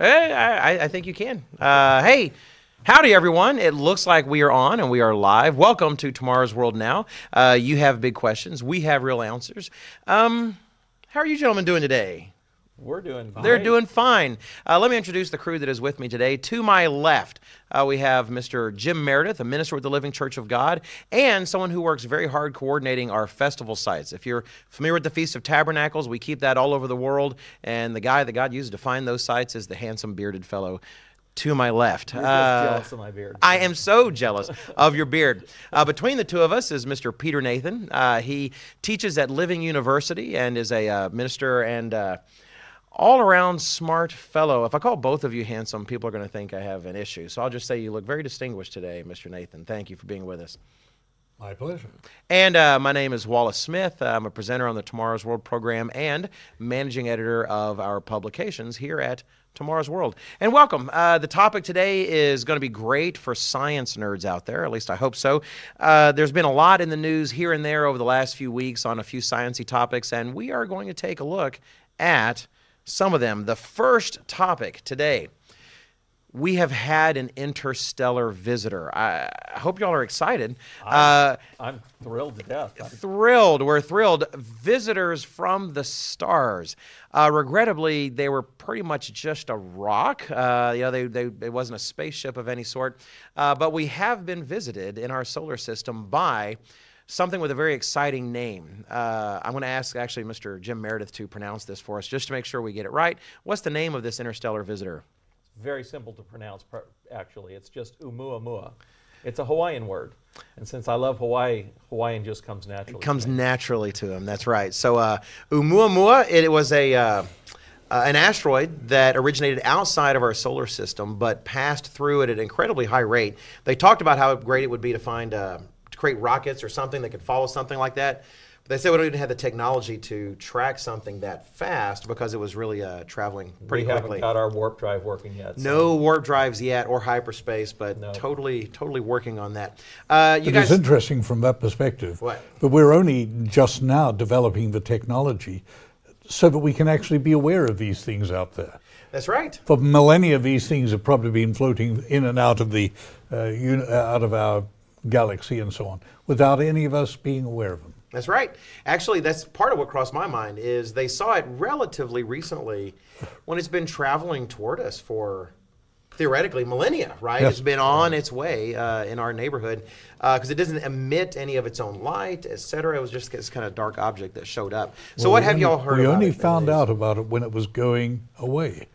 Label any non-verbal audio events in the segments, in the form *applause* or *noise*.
Eh, I, I think you can. Uh, hey, howdy, everyone. It looks like we are on and we are live. Welcome to Tomorrow's World Now. Uh, you have big questions. We have real answers. Um, how are you gentlemen doing today? We're doing fine. They're doing fine. Uh, let me introduce the crew that is with me today. To my left, uh, we have Mr. Jim Meredith, a minister with the Living Church of God, and someone who works very hard coordinating our festival sites. If you're familiar with the Feast of Tabernacles, we keep that all over the world, and the guy that God uses to find those sites is the handsome bearded fellow to my left. Uh, jealous of my beard. I am so jealous of your beard. Uh, between the two of us is Mr. Peter Nathan. Uh, he teaches at Living University and is a uh, minister and uh, all around smart fellow. If I call both of you handsome, people are going to think I have an issue. So I'll just say you look very distinguished today, Mr. Nathan. Thank you for being with us. My pleasure. And uh, my name is Wallace Smith. I'm a presenter on the Tomorrow's World program and managing editor of our publications here at Tomorrow's World. And welcome. Uh, the topic today is going to be great for science nerds out there. At least I hope so. Uh, there's been a lot in the news here and there over the last few weeks on a few sciencey topics, and we are going to take a look at some of them. The first topic today we have had an interstellar visitor. I, I hope y'all are excited. Uh, I'm thrilled to death. Thrilled. We're thrilled. Visitors from the stars. Uh, regrettably, they were pretty much just a rock. Uh, you know, they, they, it wasn't a spaceship of any sort. Uh, but we have been visited in our solar system by something with a very exciting name. Uh, I'm going to ask actually Mr. Jim Meredith to pronounce this for us just to make sure we get it right. What's the name of this interstellar visitor? It's very simple to pronounce, actually. It's just Oumuamua. It's a Hawaiian word. And since I love Hawaii, Hawaiian just comes naturally. to comes me. naturally to him. That's right. So uh, Oumuamua, it was a uh, uh, an asteroid that originated outside of our solar system, but passed through it at an incredibly high rate. They talked about how great it would be to find uh, to create rockets or something that could follow something like that. But they said we don't even have the technology to track something that fast because it was really uh, traveling pretty we quickly. haven't got our warp drive working yet. so- no warp drives yet or hyperspace, but No. totally, totally working on that. Uh, you It guys, is interesting from that perspective. What? But we're only just now developing the technology so that we can actually be aware of these things out there. that's right. For millennia, these things have probably been floating in and out of the uh, uni- uh, out of our galaxy and so on, without any of us being aware of them. That's right. Actually, that's part of what crossed my mind is they saw it relatively recently when it's been traveling toward us for theoretically millennia, right? Yes. It's been on its way uh, in our neighborhood because it doesn't emit any of its own light, et cetera. It was just this kind of dark object that showed up. So Well, what have only- y'all heard We about only it found out about it when it was going away.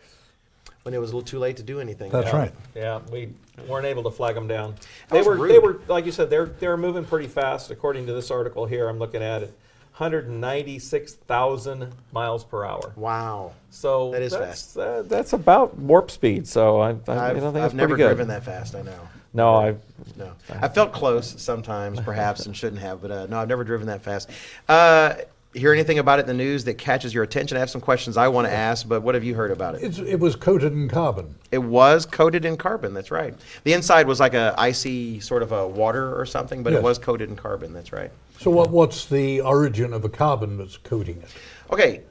when it was a little too late to do anything. That's about right. Yeah, we weren't able to flag them down. That They were, they were, like you said, they're they're moving pretty fast. According to this article here, I'm looking at it, 196,000 miles per hour. Wow. So That is that's, Uh, that's about warp speed. So I, I, I I've, don't think I've never driven that fast, I know. No, I. No, I felt close sometimes, perhaps, and shouldn't have, but uh, no, I've never driven that fast. Uh, hear anything about it in the news that catches your attention? I have some questions I want to ask, but what have you heard about it? It's, it was coated in carbon. It was coated in carbon. That's right. The inside was like a icy sort of a water or something, but it was coated in carbon. That's right. So what, what's the origin of the carbon that's coating it? Okay,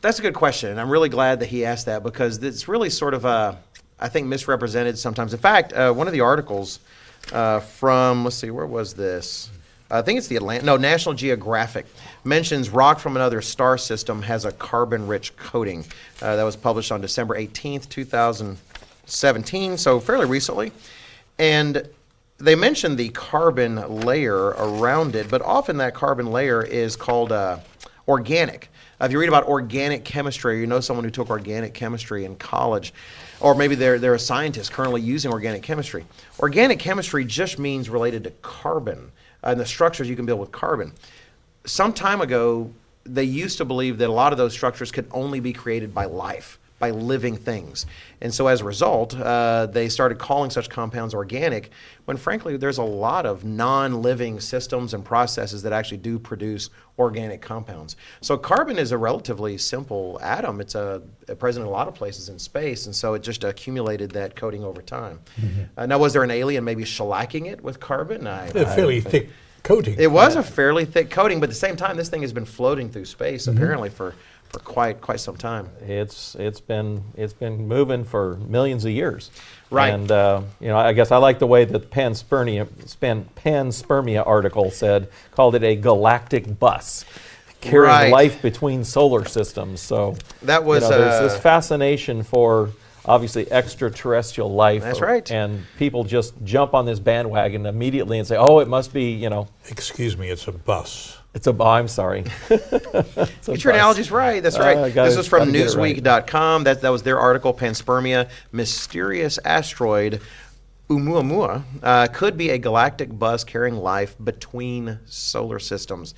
that's a good question, and I'm really glad that he asked that because it's really sort of, uh, I think, misrepresented sometimes. In fact, uh, one of the articles uh, from, let's see, where was this? I think it's the Atlantic, no, National Geographic mentions rock from another star system has a carbon-rich coating. Uh, that was published on December 18th, 2017, so fairly recently. And they mention the carbon layer around it, but often that carbon layer is called uh, organic. Uh, if you read about organic chemistry, or you know someone who took organic chemistry in college, or maybe they're, they're a scientist currently using organic chemistry. Organic chemistry just means related to carbon Uh, and the structures you can build with carbon. Some time ago, they used to believe that a lot of those structures could only be created by life by living things. And so as a result, uh, they started calling such compounds organic when frankly there's a lot of non-living systems and processes that actually do produce organic compounds. So carbon is a relatively simple atom. It's a, present in a lot of places in space, and so it just accumulated that coating over time. Uh, now, was there an alien maybe shellacking it with carbon? I, I fairly thick coating. It was a fairly thick coating, but at the same time, this thing has been floating through space Mm-hmm. apparently for, for quite quite some time. It's it's been it's been moving for millions of years. Right. And uh, you know, I guess I like the way that panspermia span, panspermia article said called it a galactic bus carrying Right. life between solar systems. So That was, you know, there's this uh, fascination for obviously extraterrestrial life. That's right. And people just jump on this bandwagon immediately and say, "Oh, it must be you know." Excuse me, it's a bus. It's a. Oh, I'm sorry. It's *laughs* Get your bus. analogies right. That's Uh, right. gotta- this was from gotta get it right. Newsweek.com. That, that was their article. Panspermia, mysterious asteroid Oumuamua, uh, could be a galactic bus carrying life between solar systems.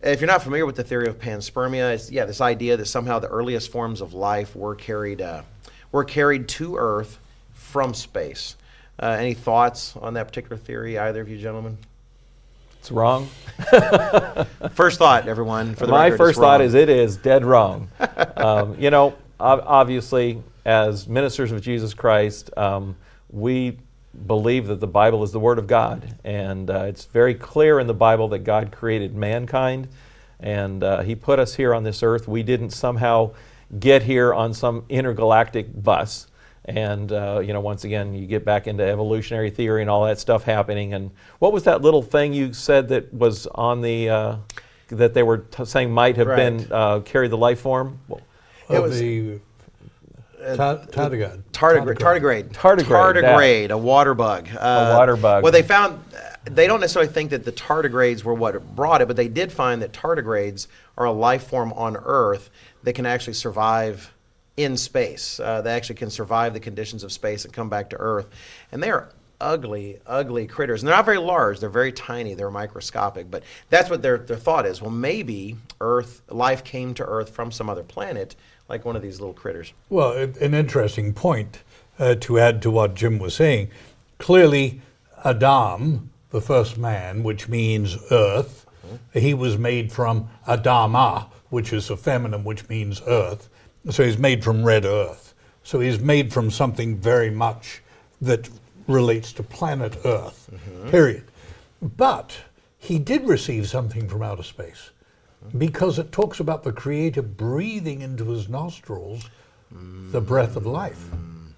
If you're not familiar with the theory of panspermia, it's yeah, this idea that somehow the earliest forms of life were carried uh, were carried to Earth from space. Uh, any thoughts on that particular theory, either of you gentlemen? It's wrong. *laughs* First thought, everyone. For the My record, first thought is it is dead wrong. um, you know, obviously, as ministers of Jesus Christ, um, we believe that the Bible is the Word of God, and uh, it's very clear in the Bible that God created mankind, and uh, He put us here on this earth. We didn't somehow get here on some intergalactic bus. And uh, you know, once again, you get back into evolutionary theory and all that stuff happening. And what was that little thing you said that was on the uh, that they were t- saying might have been uh, carried the life form? Well, It was- the tardigrade. Tardigrade. Tardigrade. Tardigrade. Tardigrade, a water bug. Uh, water bug. Well, they found, they don't necessarily think that the tardigrades were what brought it, but they did find that tardigrades are a life form on Earth that can actually survive in space. Uh, they actually can survive the conditions of space and come back to Earth. And they are ugly, ugly critters. And they're not very large. They're very tiny. They're microscopic. But that's what their, their thought is. Well, maybe Earth, life came to Earth from some other planet, like one of these little critters. Well, an interesting point uh, to add to what Jim was saying. Clearly, Adam, the first man, which means earth, he was made from Adama, which is a feminine, which means earth. So he's made from red earth. So he's made from something very much that relates to planet Earth, mm-hmm. period. But he did receive something from outer space because it talks about the Creator breathing into his nostrils the breath of life. Mm.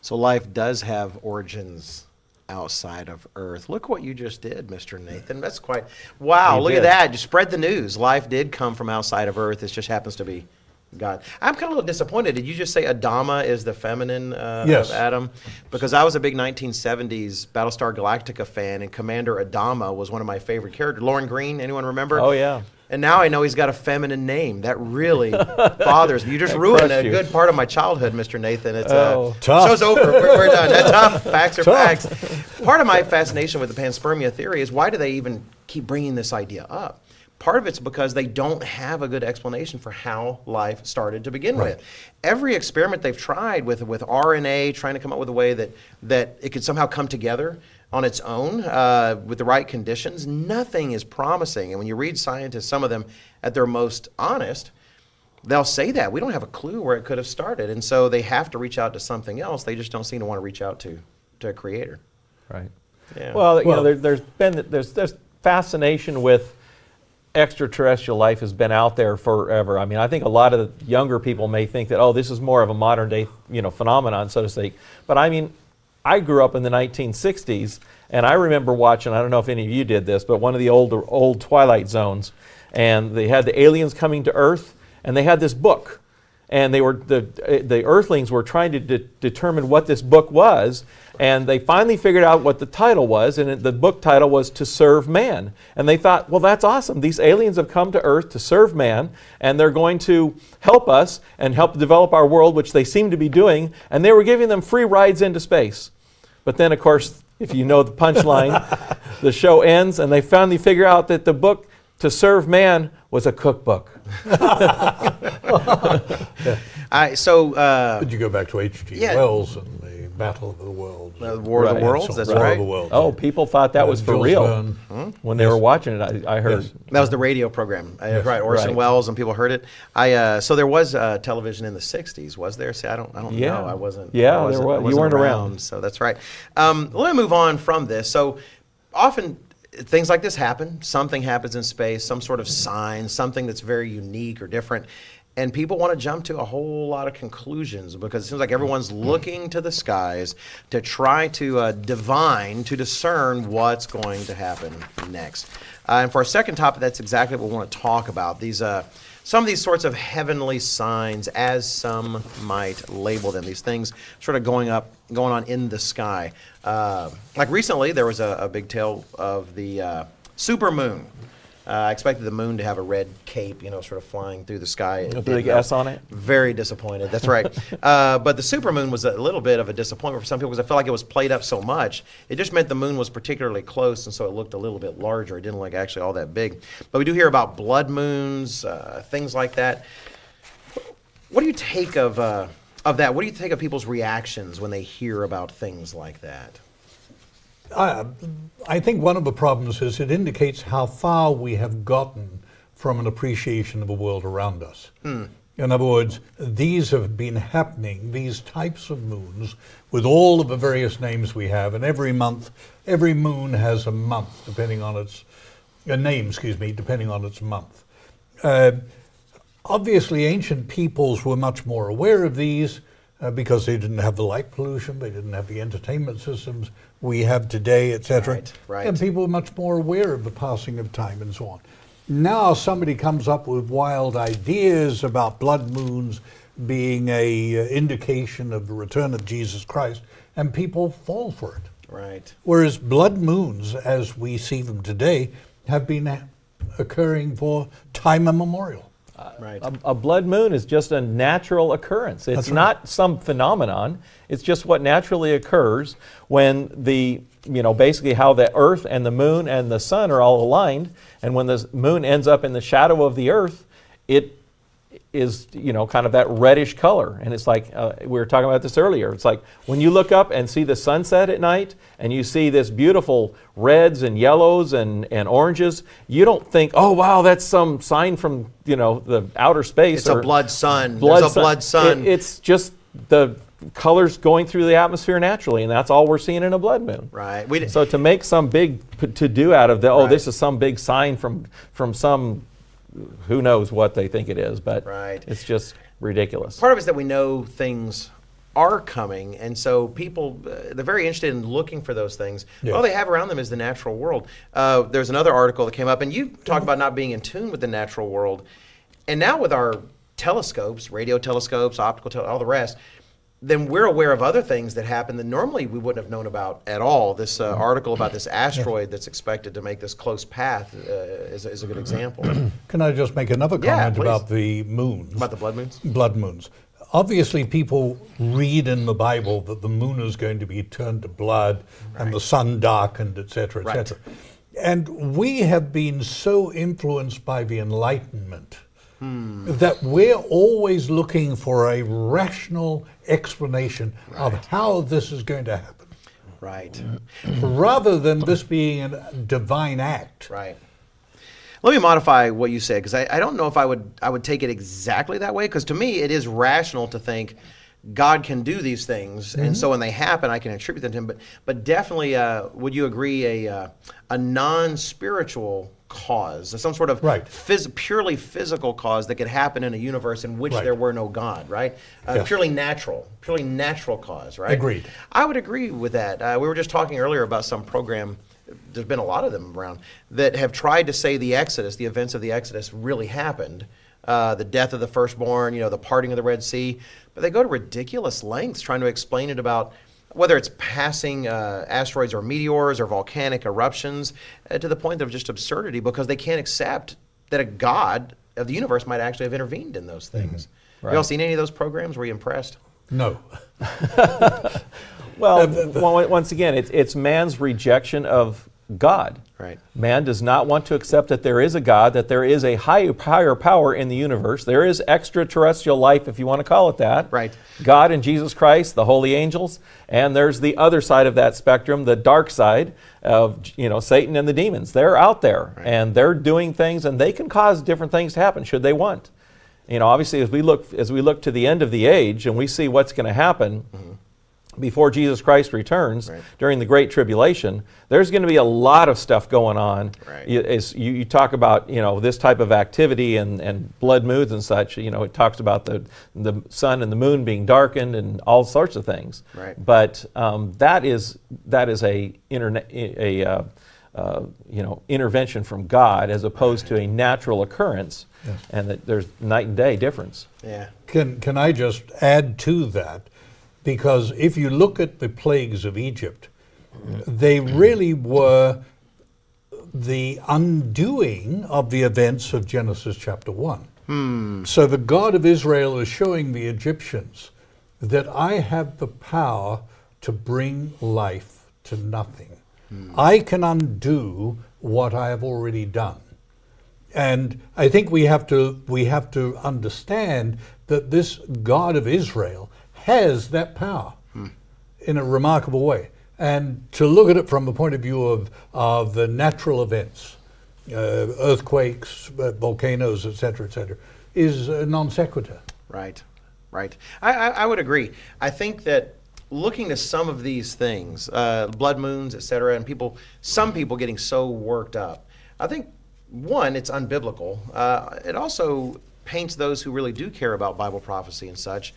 So life does have origins outside of Earth. Look what you just did, Mr. Nathan. That's quite wow. He look did. at that. You spread the news. Life did come from outside of Earth. It just happens to be God. I'm kind of a little disappointed. Did you just say Adama is the feminine uh, Yes. of Adam? Because I was a big 1970s Battlestar Galactica fan, and Commander Adama was one of my favorite characters. Lorne Greene, anyone remember? Oh, yeah. And now I know he's got a feminine name. That really *laughs* bothers me. You just That ruined a you. good part of my childhood, Mr. Nathan. It's Oh. uh, Tough. show's over. We're, we're done. That's *laughs* tough. Facts are Tough. facts. Part of my fascination with the panspermia theory is why do they even keep bringing this idea up? Part of it's because they don't have a good explanation for how life started to begin Right. with. Every experiment they've tried with with RNA, trying to come up with a way that that it could somehow come together on its own uh, with the right conditions, nothing is promising. And when you read scientists, some of them at their most honest, they'll say that we don't have a clue where it could have started, and so they have to reach out to something else. They just don't seem to want to reach out to to a creator. Right. Yeah. Well, you know, Well- there, there's been there's there's fascination with extraterrestrial life has been out there forever. I mean, I think a lot of the younger people may think that oh, this is more of a modern day you know phenomenon, so to speak. But I mean, I grew up in the 1960s, and I remember watching. I don't know if any of you did this, but one of the older old Twilight Zones, and they had the aliens coming to Earth, and they had this book and they were the the Earthlings were trying to de- determine what this book was, and they finally figured out what the title was, and it, the book title was "To Serve Man." And they thought, well, that's awesome. These aliens have come to Earth to serve man, and they're going to help us and help develop our world, which they seem to be doing. And they were giving them free rides into space. But then, of course, if you know the punchline, *laughs* the show ends, and they finally figure out that the book "To Serve Man" was a cookbook. *laughs* I so uh, Did you go back to H.G. Yeah. Wells and the Battle of the Worlds? uh, War of the Worlds. So That's War right. of the Worlds. Oh, people thought that Uh, was for Jules real Verne. when they were watching it. I, I heard. Yes. That was the radio program, uh, right? Orson Right. Welles, and people heard it. I uh, so there was uh, television in the '60s, was there? See, I don't, I don't Yeah. know. I wasn't. Yeah, I wasn't, was. I You wasn't weren't around. So that's right. Um, let me move on from this. So often, things like this happen. Something happens in space, some sort of sign, something that's very unique or different. And people want to jump to a whole lot of conclusions because it seems like everyone's looking to the skies to try to uh, divine, to discern what's going to happen next. Uh, and for our second topic, that's exactly what we want to talk about. These uh, some of these sorts of heavenly signs, as some might label them, these things sort of going up, going on in the sky. Uh, like recently, there was a, a big tale of the uh, supermoon. Uh, I expected the moon to have a red cape, you know, sort of flying through the sky. A big. S on it? Very disappointed. That's right. *laughs* uh, but the supermoon was a little bit of a disappointment for some people because I felt like it was played up so much. It just meant the moon was particularly close, and so it looked a little bit larger. It didn't look actually all that big. But we do hear about blood moons, uh, things like that. What do you take of uh, of that? What do you take of people's reactions when they hear about things like that? I, I think one of the problems is it indicates how far we have gotten from an appreciation of the world around us. In other words, these have been happening, these types of moons, with all of the various names we have, and every month, every moon has a month, depending on its a name, excuse me, depending on its month. Uh, obviously, ancient peoples were much more aware of these uh, because they didn't have the light pollution, they didn't have the entertainment systems we have today, etc. Right, right. And people are much more aware of the passing of time and so on. Now somebody comes up with wild ideas about blood moons being a uh, indication of the return of Jesus Christ, and people fall for it. Right. Whereas blood moons, as we see them today, have been occurring for time immemorial. Right. A, a blood moon is just a natural occurrence. It's right. not some phenomenon. It's just what naturally occurs when the, you know, basically how the earth and the moon and the sun are all aligned. And when the moon ends up in the shadow of the earth, it is, you know, kind of that reddish color. And it's like, uh, we were talking about this earlier. It's like when you look up and see the sunset at night and you see this beautiful reds and yellows and, and oranges, you don't think, oh, wow, that's some sign from, you know, the outer space. It's a blood sun. There's a blood sun. It- it's just the colors going through the atmosphere naturally, and that's all we're seeing in a blood moon. Right. We, So to make some big to do out of the, oh, Right. this is some big sign from from some, who knows what they think it is, but Right. it's just ridiculous. part of it is that we know things are coming, and so people uh, they're very interested in looking for those things. Yes. All they have around them is the natural world. Uh, there's another article that came up, and you talk about not being in tune with the natural world, and now with our telescopes, radio telescopes, optical, tel- all the rest. Then we're aware of other things that happen that normally we wouldn't have known about at all. This uh, article about this asteroid that's expected to make this close path uh, is, is a good example. *clears throat* Can I just make another comment please. about the moons? about the blood moons. blood moons. Obviously, people read in the Bible that the moon is going to be turned to blood and the sun darkened, etc., Right. etc. And we have been so influenced by the Enlightenment that we're always looking for a rational explanation of how this is going to happen, Right. rather than this being a divine act. Right. Let me modify what you said because I, I don't know if I would I would take it exactly that way because to me it is rational to think God can do these things and so when they happen I can attribute them to him but but definitely uh, would you agree a uh, a non spiritual cause some sort of Right. phys- purely physical cause that could happen in a universe in which Right. there were no God right uh, Yes. purely natural purely natural cause right Agreed. I would agree with that. Uh, we were just talking earlier about some program. There's been a lot of them around that have tried to say the Exodus, the events of the Exodus, really happened. Uh, the death of the firstborn, you know, the parting of the Red Sea. But they go to ridiculous lengths trying to explain it about whether it's passing uh, asteroids or meteors or volcanic eruptions uh, to the point of just absurdity because they can't accept that a God of the universe might actually have intervened in those things. Have You all seen any of those programs? Were you impressed? No. *laughs* Well, well, *laughs* once again, it's, it's man's rejection of God. Right. Man does not want to accept that there is a God, that there is a higher, higher power in the universe. There is extraterrestrial life, if you want to call it that. Right. God and Jesus Christ, the holy angels, and there's the other side of that spectrum, the dark side of you know Satan and the demons. They're out there and they're doing things, and they can cause different things to happen should they want. You know, obviously, as we look as we look to the end of the age and we see what's going to happen. Mm-hmm. Before Jesus Christ returns Right. during the Great Tribulation, there's going to be a lot of stuff going on. Right. You, as you, you talk about, you know, this type of activity and, and blood moons and such. You know, it talks about the the sun and the moon being darkened and all sorts of things. Right. But um, that is that is a internet a uh, uh, you know intervention from God as opposed to a natural occurrence, and that there's night and day difference. Yeah. Can, can I just add to that? Because if you look at the plagues of Egypt, they really were the undoing of the events of Genesis chapter 1. Hmm. So the God of Israel is showing the Egyptians that I have the power to bring life to nothing. Hmm. I can undo what I have already done. And I think we have to we have to understand that this God of Israel has that power in a remarkable way. And to look at it from the point of view of, of the natural events, uh, earthquakes, uh, volcanoes, etc., etc., is a non sequitur. Right, right. I, I, I would agree. I think that looking to some of these things, uh, blood moons, et cetera, and people, some people getting so worked up, I think one, it's unbiblical. Uh, it also paints those who really do care about Bible prophecy and such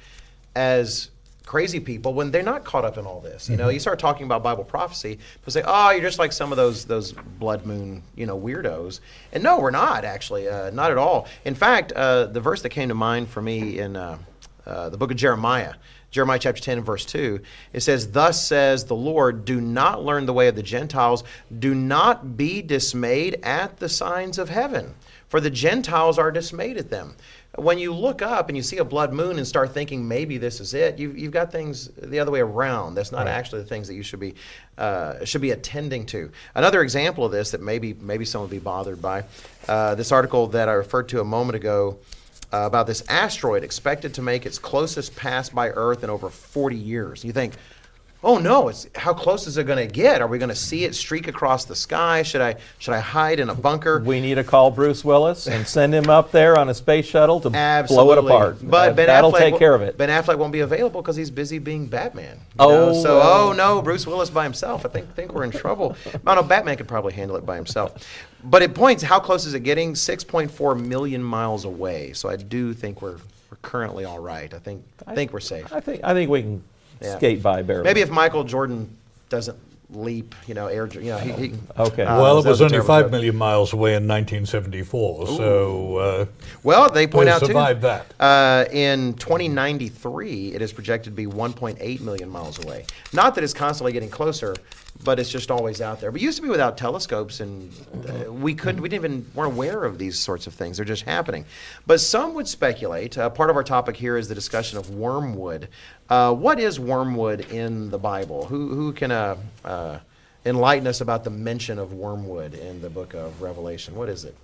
as crazy people when they're not caught up in all this. You know, you start talking about Bible prophecy, people say, "Oh, you're just like some of those those blood moon, you know, weirdos." And no, we're not actually, uh, not at all. In fact, uh, the verse that came to mind for me in uh, uh, the book of Jeremiah. Jeremiah chapter 10 and verse 2, it says, Thus says the Lord, do not learn the way of the Gentiles, do not be dismayed at the signs of heaven, for the Gentiles are dismayed at them. When you look up and you see a blood moon and start thinking maybe this is it, you've, you've got things the other way around. That's not actually the things that you should be uh, should be attending to. Another example of this that maybe maybe someone would be bothered by, uh, this article that I referred to a moment ago uh, about this asteroid expected to make its closest pass by Earth in over 40 years. You think, oh no, it's how close is it going to get? Are we going to see it streak across the sky? Should I should I hide in a bunker? We need to call Bruce Willis and send him up there on a space shuttle to Absolutely. blow it apart. But That- Ben that'll Affleck take care of it. Ben Affleck won't be available because he's busy being Batman. Oh, know? so oh no, Bruce Willis by himself. I think think we're in trouble. I know Batman could probably handle it by himself. But it points how close is it getting? 6.4 million miles away. So I do think we're we're currently all right. I think I think we're safe. I think I think we can Yeah. skate by barely. Maybe if Michael Jordan doesn't leap, you know, air, you know, he. he Okay. uh, well, it that was a only terrible five joke. miles away in 1974, so uh, Well, they point We'll out too. survive that. Uh, in 2093, it is projected to be 1.8 million miles away. Not that it's constantly getting closer, but it's just always out there. We used to be without telescopes, and uh, we couldn't, we didn't even weren't aware of these sorts of things. They're just happening. But some would speculate. Uh, part of our topic here is the discussion of wormwood. Uh, what is wormwood in the Bible? Who who can uh, uh, enlighten us about the mention of wormwood in the book of Revelation? What is it?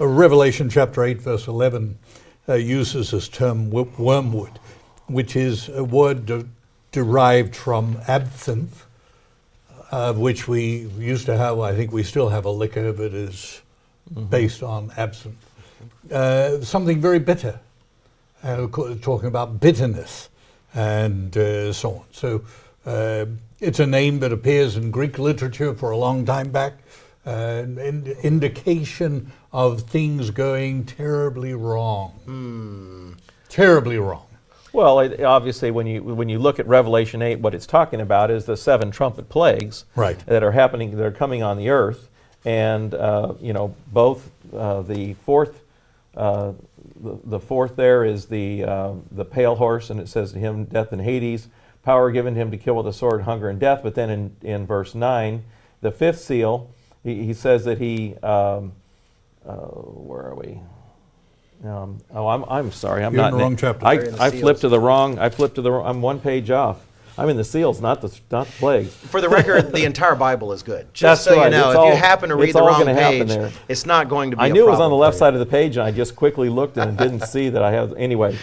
Uh, Revelation chapter 8, verse 11, uh, uses this term wormwood, which is a word de- derived from absinthe, uh, which we used to have. I think we still have a liquor that is based on absinthe. Uh, something very bitter, uh, talking about bitterness and uh, so on. So uh, it's a name that appears in Greek literature for a long time back, uh, an ind- indication of things going terribly wrong. Terribly wrong. Well, it, obviously, when you when you look at Revelation eight, what it's talking about is the seven trumpet plagues Right. that are happening, that are coming on the earth, and uh, you know both uh, the fourth. Uh, the, the fourth there is the uh, the pale horse, and it says to him, "Death and Hades, power given him to kill with a sword, hunger and death." But then in, in verse nine, the fifth seal, he, he says that he, um, uh, where are we? Um, oh, I'm, I'm sorry. I'm You're in not the wrong chapter. I, the I flipped to the wrong. I flipped to the. wrong- I'm one page off. I'm in the seals, not the not the plagues. For the record, the entire Bible is good. Just That's so you know, It's if all- you happen to read the wrong page, there. it's not going to be. I a knew it was on the left side of the page, and I just quickly looked and didn't see that I have. Anyway,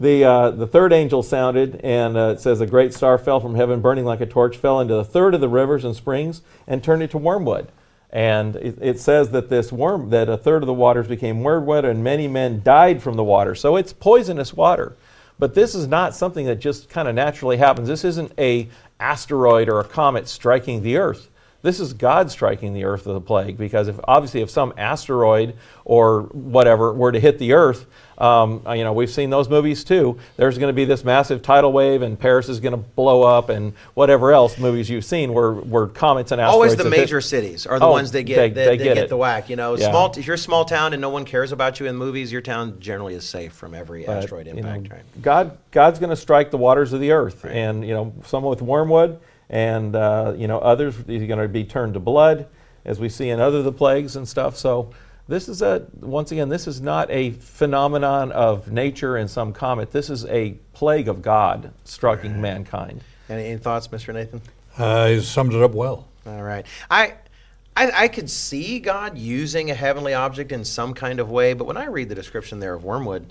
the uh, the third angel sounded, and uh, it says a great star fell from heaven, burning like a torch, fell into a third of the rivers and springs, and turned it to wormwood. And it, it says that this worm, that a third of the waters became wormwood, and many men died from the water. So it's poisonous water. But this is not something that just kind of naturally happens. This isn't a asteroid or a comet striking the Earth. This is God striking the earth with a plague because if obviously if some asteroid or whatever were to hit the earth, um, you know we've seen those movies too. There's going to be this massive tidal wave and Paris is going to blow up and whatever else movies you've seen where, where comets and asteroids. Always the have hit- major cities are the Oh, ones that get they- that, they that get get, the whack. You know, Yeah. small. If you're a small town and no one cares about you in movies, your town generally is safe from every But, asteroid you know, impact. right? God, God's going to strike the waters of the earth, and you know, someone with wormwood, and uh, you know, others are going to be turned to blood, as we see in other the plagues and stuff. So, this is a once again, this is not a phenomenon of nature and some comet. This is a plague of God striking mankind. Any, any thoughts, Mr. Nathan? Uh, he summed it up well. All right. I, I I could see God using a heavenly object in some kind of way, but when I read the description there of wormwood,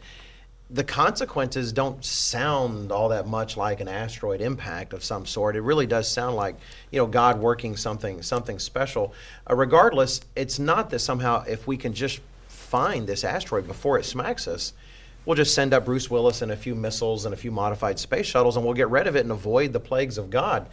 the consequences don't sound all that much like an asteroid impact of some sort. It really does sound like you know God working something something special. Uh, regardless, it's not that somehow if we can just find this asteroid before it smacks us, we'll just send up Bruce Willis and a few missiles and a few modified space shuttles, and we'll get rid of it and avoid the plagues of God.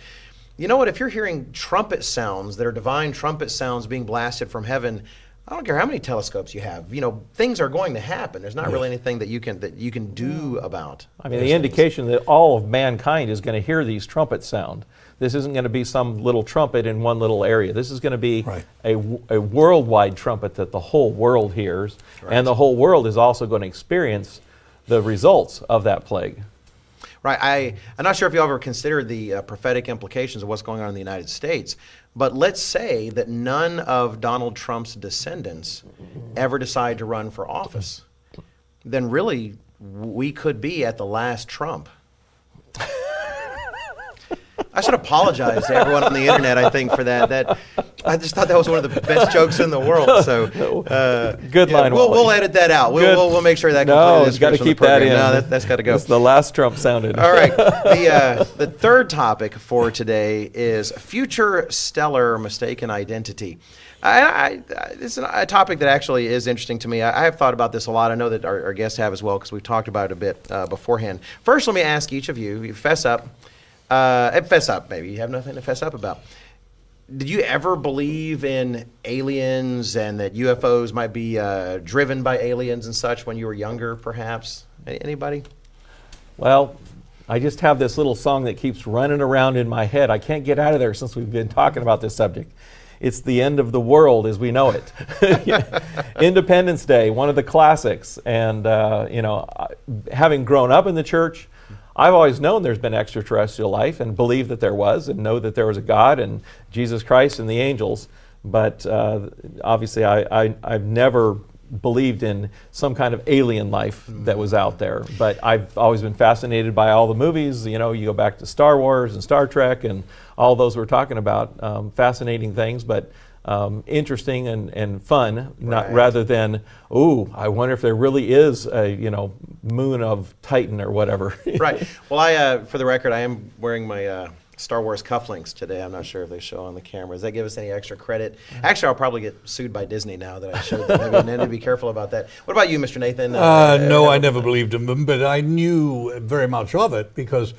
You know what? If you're hearing trumpet sounds that are divine trumpet sounds being blasted from heaven, I don't care how many telescopes you have. You know, things are going to happen. There's not really anything that you can that you can do about. I mean, the things. indication that all of mankind is going to hear these trumpets sound. This isn't going to be some little trumpet in one little area. This is going to be Right. a, a worldwide trumpet that the whole world hears, and the whole world is also going to experience the results of that plague. Right. I, I'm not sure if you ever considered the uh, prophetic implications of what's going on in the United States, but let's say that none of Donald Trump's descendants ever decide to run for office. Then really, we could be at the last Trump. *laughs* I should apologize to everyone on the internet. I think for that. That I just thought that was one of the best jokes in the world. *laughs* So uh, Good line, We'll, Wally. we'll edit that out. We'll, we'll, we'll make sure that No, it's got to the keep that in. No, that, that's got to go. It's the last Trump sounded. All right. *laughs* The, uh, the third topic for today is future stellar mistaken identity. I, I, it's a topic that actually is interesting to me. I, I have thought about this a lot. I know that our, our guests have as well because we've talked about it a bit uh, beforehand. First, let me ask each of you, you fess up. Uh, fess up, maybe. You have nothing to fess up about. Did you ever believe in aliens and that UFOs might be uh, driven by aliens and such when you were younger, perhaps? Anybody? Well, I just have this little song that keeps running around in my head. I can't get out of there since we've been talking about this subject. It's the end of the world as we know it. *laughs* Independence Day, one of the classics. And, uh, you know, having grown up in the church, I've always known there's been extraterrestrial life and believe that there was and know that there was a God and Jesus Christ and the angels. But uh, obviously, I, I, I've never believed in some kind of alien life that was out there. But I've always been fascinated by all the movies. You know, you go back to Star Wars and Star Trek and all those we're talking about. Um, fascinating things, but um, interesting and, and fun, not rather than, ooh, I wonder if there really is a you know moon of Titan or whatever. *laughs* right. Well, I, uh, for the record, I am wearing my uh, Star Wars cufflinks today. I'm not sure if they show on the camera. Does that give us any extra credit? Actually, I'll probably get sued by Disney now that I showed them. Maybe I need to be careful about that. What about you, Mr. Nathan? Uh, no, I never believed in them, but I knew very much of it because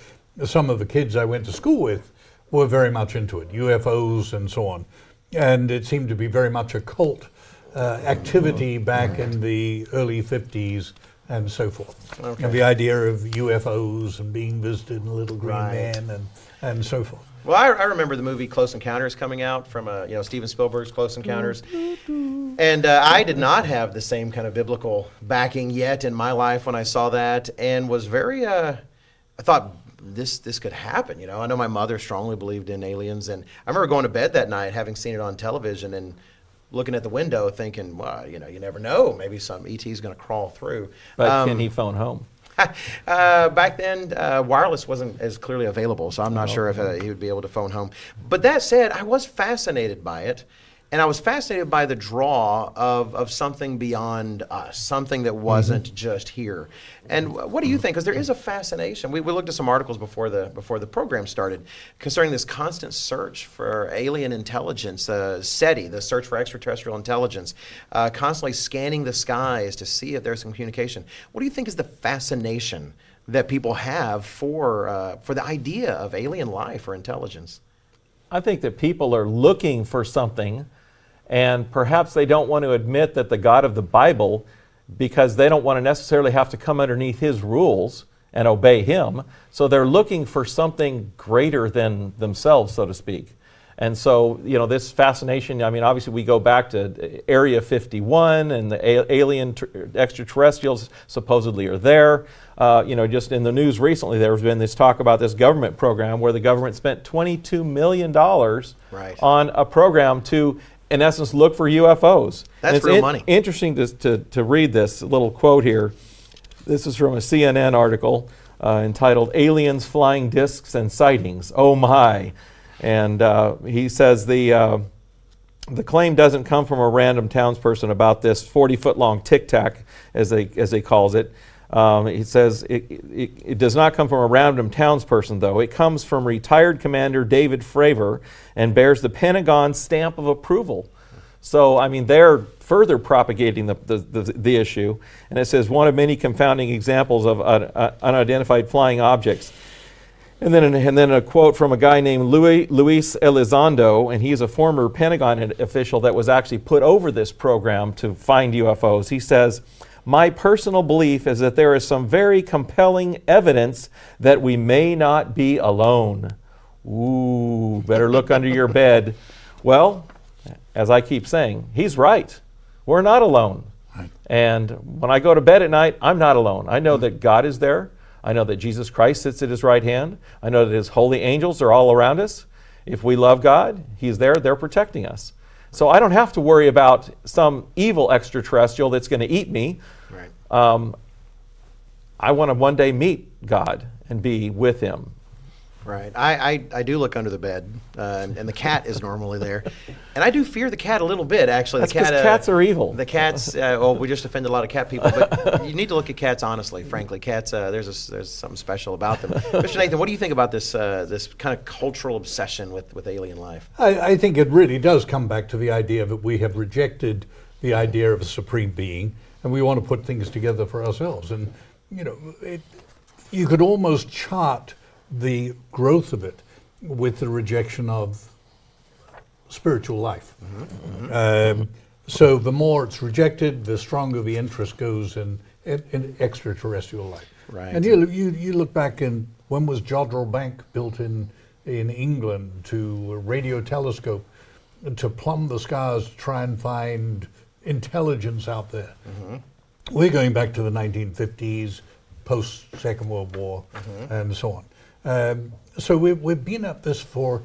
some of the kids I went to school with were very much into it, UFOs and so on. And it seemed to be very much a cult uh, activity back in the early 50s and so forth. Okay. And the idea of UFOs and being visited in a little green Right. man and, and so forth. Well, I, I remember the movie Close Encounters coming out from uh, you know Steven Spielberg's Close Encounters, and uh, I did not have the same kind of biblical backing yet in my life when I saw that, and was very. Uh, I thought this this could happen. You know, I know my mother strongly believed in aliens, and I remember going to bed that night having seen it on television and looking at the window, thinking, well, you know, you never know, maybe some ET is going to crawl through. but Um, can he phone home? *laughs* uh, back then, uh, wireless wasn't as clearly available, so I'm not sure if uh, he would be able to phone home. But that said, I was fascinated by it, and I was fascinated by the draw of, of something beyond us, something that wasn't just here. And wh- what do you think? Because there is a fascination. We, we looked at some articles before the before the program started concerning this constant search for alien intelligence, uh, SETI, the search for extraterrestrial intelligence, uh, constantly scanning the skies to see if there's some communication. What do you think is the fascination that people have for uh, for the idea of alien life or intelligence. I think that people are looking for something, and perhaps they don't want to admit that the God of the Bible, because they don't want to necessarily have to come underneath His rules and obey Him. So they're looking for something greater than themselves, so to speak. And so, you know, this fascination, I mean, obviously we go back to Area 51 and the alien tr- extraterrestrials supposedly are there. Uh, you know, just in the news recently, there's been this talk about this government program where the government spent $22 million Right. on a program to, in essence, look for UFOs. That's real money. Interesting to, to, to read this little quote here. This is from a CNN article uh, entitled Aliens, Flying Discs, and Sightings. Oh my. And uh, he says the, uh, the claim doesn't come from a random townsperson about this 40 foot long tic tac, as they, as they calls it. Um, he says it, it, it does not come from a random townsperson, though. It comes from retired Commander David Fravor and bears the Pentagon stamp of approval. So, I mean, they're further propagating the, the, the, the issue. And it says one of many confounding examples of uh, uh, unidentified flying objects. And then, and then a quote from a guy named Louis, Luis Elizondo, and he's a former Pentagon official that was actually put over this program to find UFOs. He says, My personal belief is that there is some very compelling evidence that we may not be alone. Ooh, better look under your bed. Well, as I keep saying, he's right. We're not alone. And when I go to bed at night, I'm not alone. I know that God is there. I know that Jesus Christ sits at his right hand. I know that his holy angels are all around us. If we love God, he's there, they're protecting us. So I don't have to worry about some evil extraterrestrial that's going to eat me. Right. Um, I want to one day meet God and be with him. Right. I, I, I do look under the bed, uh, and, and the cat is normally there, and I do fear the cat a little bit. Actually, That's the cat. 'cause cats are evil. The cats. Uh, well, we just offend a lot of cat people, but you need to look at cats honestly. Frankly, cats. Uh, there's a, there's something special about them. *laughs* Mr. Nathan, what do you think about this uh, this kind of cultural obsession with with alien life? I, I think it really does come back to the idea that we have rejected the idea of a supreme being, and we want to put things together for ourselves. And you know, it, you could almost chart the growth of it with the rejection of spiritual life. Um, so the more it's rejected, the stronger the interest goes in, in, in extraterrestrial life. Right. And you, you, you look back in when was Jodrell Bank built in, in England to a radio telescope to plumb the skies to try and find intelligence out there. We're going back to the 1950s, post Second World War, and so on. Um, so we've, we've been at this for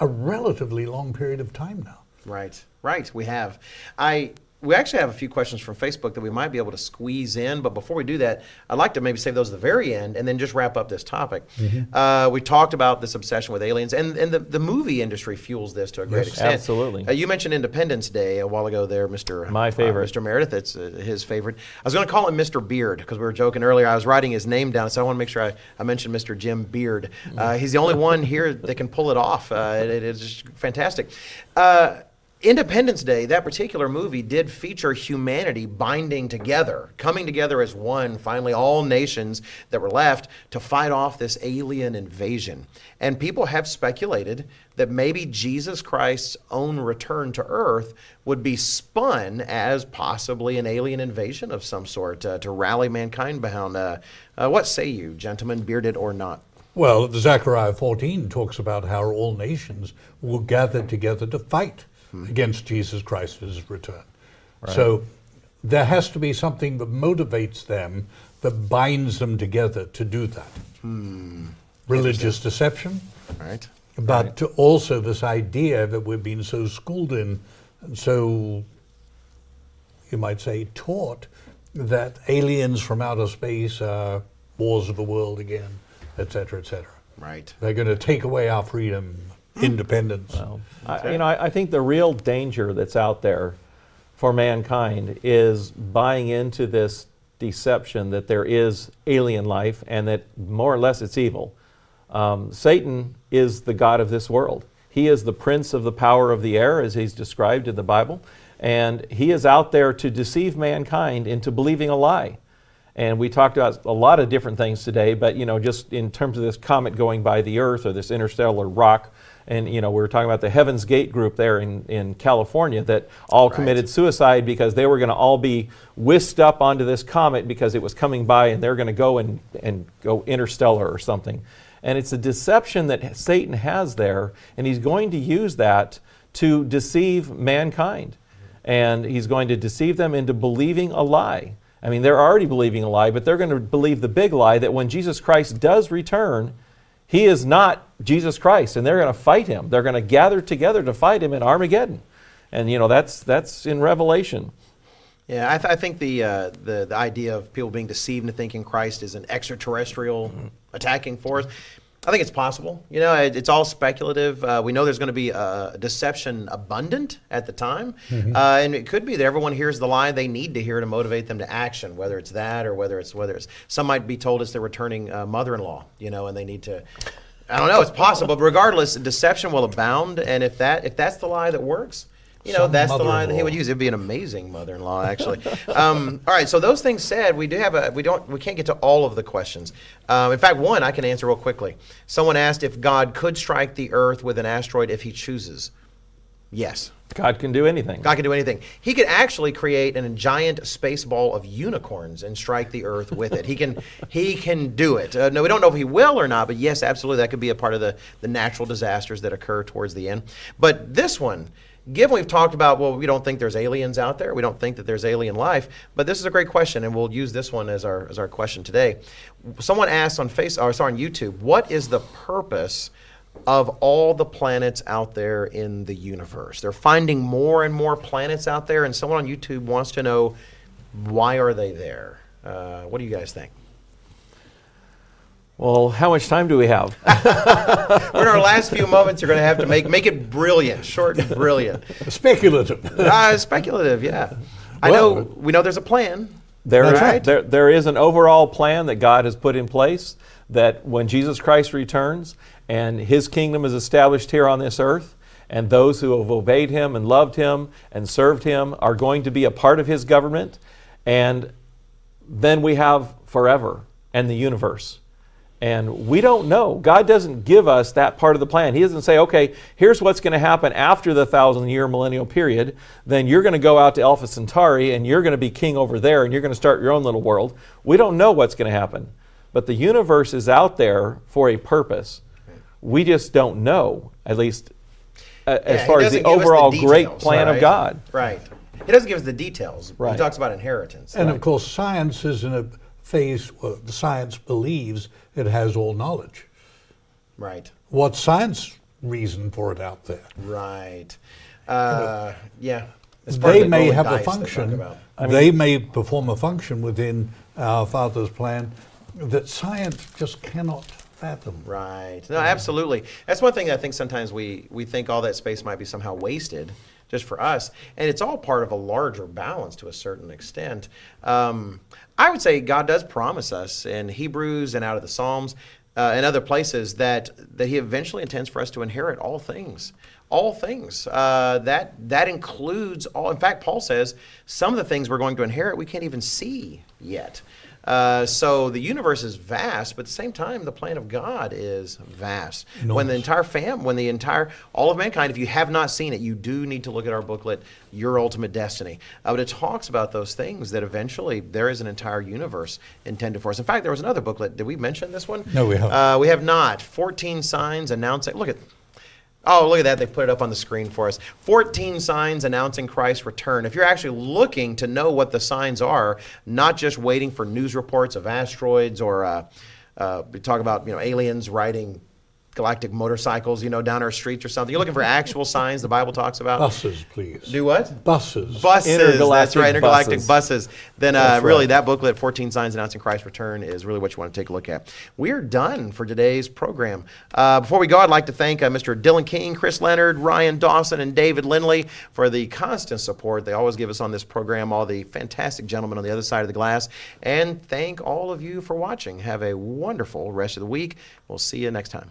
a relatively long period of time now. Right, right. We have. I we actually have a few questions from Facebook that we might be able to squeeze in, but before we do that, I'd like to maybe save those at the very end and then just wrap up this topic. Uh, we talked about this obsession with aliens, and, and the, the movie industry fuels this to a great Yes. extent. Absolutely. Uh, you mentioned Independence Day a while ago there, Mr. My uh, favorite. Mr. Meredith. It's uh, his favorite. I was going to call him Mr. Beard because we were joking earlier. I was writing his name down, so I want to make sure I, I mentioned Mr. Jim Beard. Uh, he's the only one here that can pull it off. Uh, it, it is just fantastic. Independence Day, that particular movie, did feature humanity binding together, coming together as one, finally, all nations that were left to fight off this alien invasion. And people have speculated that maybe Jesus Christ's own return to earth would be spun as possibly an alien invasion of some sort uh, to rally mankind behind. Uh, uh, what say you, gentlemen, bearded or not? Well, the Zechariah 14 talks about how all nations will gather together to fight against Jesus Christ's return. So there has to be something that motivates them, that binds them together to do that. Hmm. Religious deception, Right? but to also this idea that we've been so schooled in, and so you might say taught, that aliens from outer space are wars of the world again, et cetera, et cetera. Right. They're going to take away our freedom, independence. Well, I, you know, I, I think the real danger that's out there for mankind is buying into this deception that there is alien life and that more or less it's evil. Um, Satan is the God of this world. He is the prince of the power of the air, as he's described in the Bible, and he is out there to deceive mankind into believing a lie. And we talked about a lot of different things today, but you know, just in terms of this comet going by the Earth or this interstellar rock, and you know, we were talking about the Heaven's Gate group there in, in California that all Right. committed suicide because they were going to all be whisked up onto this comet because it was coming by and they're going to go and, and go interstellar or something. And it's a deception that Satan has there, and he's going to use that to deceive mankind. And he's going to deceive them into believing a lie. I mean, they're already believing a lie, but they're going to believe the big lie that when Jesus Christ does return, he is not Jesus Christ, and they're going to fight him. They're going to gather together to fight him in Armageddon. And, you know, that's, that's in Revelation. Yeah, I, th- I think the, uh, the the idea of people being deceived into thinking Christ is an extraterrestrial attacking force. I think it's possible. You know, it, it's all speculative. Uh, we know there's going to be a deception abundant at the time, uh, and it could be that everyone hears the lie they need to hear to motivate them to action. Whether it's that or whether it's whether it's some might be told it's their returning uh, mother-in-law. You know, and they need to. I don't know. It's possible, but regardless, deception will abound, and if that if that's the lie that works, you know, Some that's the lie that he would use. It'd be an amazing mother-in-law, actually. *laughs* um, all right. So those things said, we do have a. We don't. We can't get to all of the questions. Um, in fact, one I can answer real quickly. Someone asked if God could strike the Earth with an asteroid if He chooses. Yes. God can do anything. God can do anything. He could actually create an, a giant space ball of unicorns and strike the Earth with it. He can. *laughs* he can do it. Uh, no, we don't know if he will or not, but yes, absolutely, that could be a part of the the natural disasters that occur towards the end. But this one. Given we've talked about, well, we don't think there's aliens out there. We don't think that there's alien life. But this is a great question, and we'll use this one as our as our question today. Someone asked on Face, or sorry, on YouTube, what is the purpose of all the planets out there in the universe. They're finding more and more planets out there, and someone on YouTube wants to know why are they there. Uh, what do you guys think? Well, how much time do we have? *laughs* We're in our last few moments. You're going to have to make make it brilliant, short and brilliant. Speculative. Uh, speculative, yeah. I Well- know we know there's a plan. There, That's right. there, there is an overall plan that God has put in place that when Jesus Christ returns and his kingdom is established here on this earth, and those who have obeyed him and loved him and served him are going to be a part of his government, and then we have forever and the universe. And we don't know. God doesn't give us that part of the plan. He doesn't say, okay, here's what's going to happen after the thousand year millennial period. Then you're going to go out to Alpha Centauri and you're going to be king over there and you're going to start your own little world. We don't know what's going to happen. But the universe is out there for a purpose. We just don't know, at least uh, Yeah, as far as doesn't the give us overall great plan right? of God. Right. He doesn't give us the details. Right. He talks about inheritance. And of course, science is in a phase where the science believes it has all knowledge. right. What science reason for it out there? Right. Uh, yeah. It's part They the may have a dice they talk function. they may perform a function within our Father's plan that science just cannot fathom. Right. No, absolutely. That's one thing I think sometimes we, we think all that space might be somehow wasted just for us. And it's all part of a larger balance to a certain extent. Um, I would say God does promise us in Hebrews and out of the Psalms uh, and other places that, that He eventually intends for us to inherit all things. All things. Uh, that, that includes all. In fact, Paul says some of the things we're going to inherit we can't even see yet. Uh, so the universe is vast, but at the same time, the plan of God is vast. When the entire fam, when the entire all of mankind, if you have not seen it, you do need to look at our booklet, Your Ultimate Destiny. Uh, but it talks about those things that eventually there is an entire universe intended for us. In fact, there was another booklet. Did we mention this one? No, we haven't. Uh, we have not. Fourteen signs announcing. Look at. Oh, look at that. They put it up on the screen for us. 14 signs announcing Christ's return. If you're actually looking to know what the signs are, not just waiting for news reports of asteroids or uh, uh, we talk about you know aliens riding galactic motorcycles, you know, down our streets or something. You're looking for actual signs the Bible talks about. Buses, please. Do what? Buses. Buses. That's Intergalactic right, intergalactic buses. buses. Then uh, really right. that booklet, 14 Signs Announcing Christ's Return, is really what you want to take a look at. We are done for today's program. Uh, before we go, I'd like to thank uh, Mr. Dylan King, Chris Leonard, Ryan Dawson, and David Lindley for the constant support they always give us on this program, all the fantastic gentlemen on the other side of the glass. And thank all of you for watching. Have a wonderful rest of the week. We'll see you next time.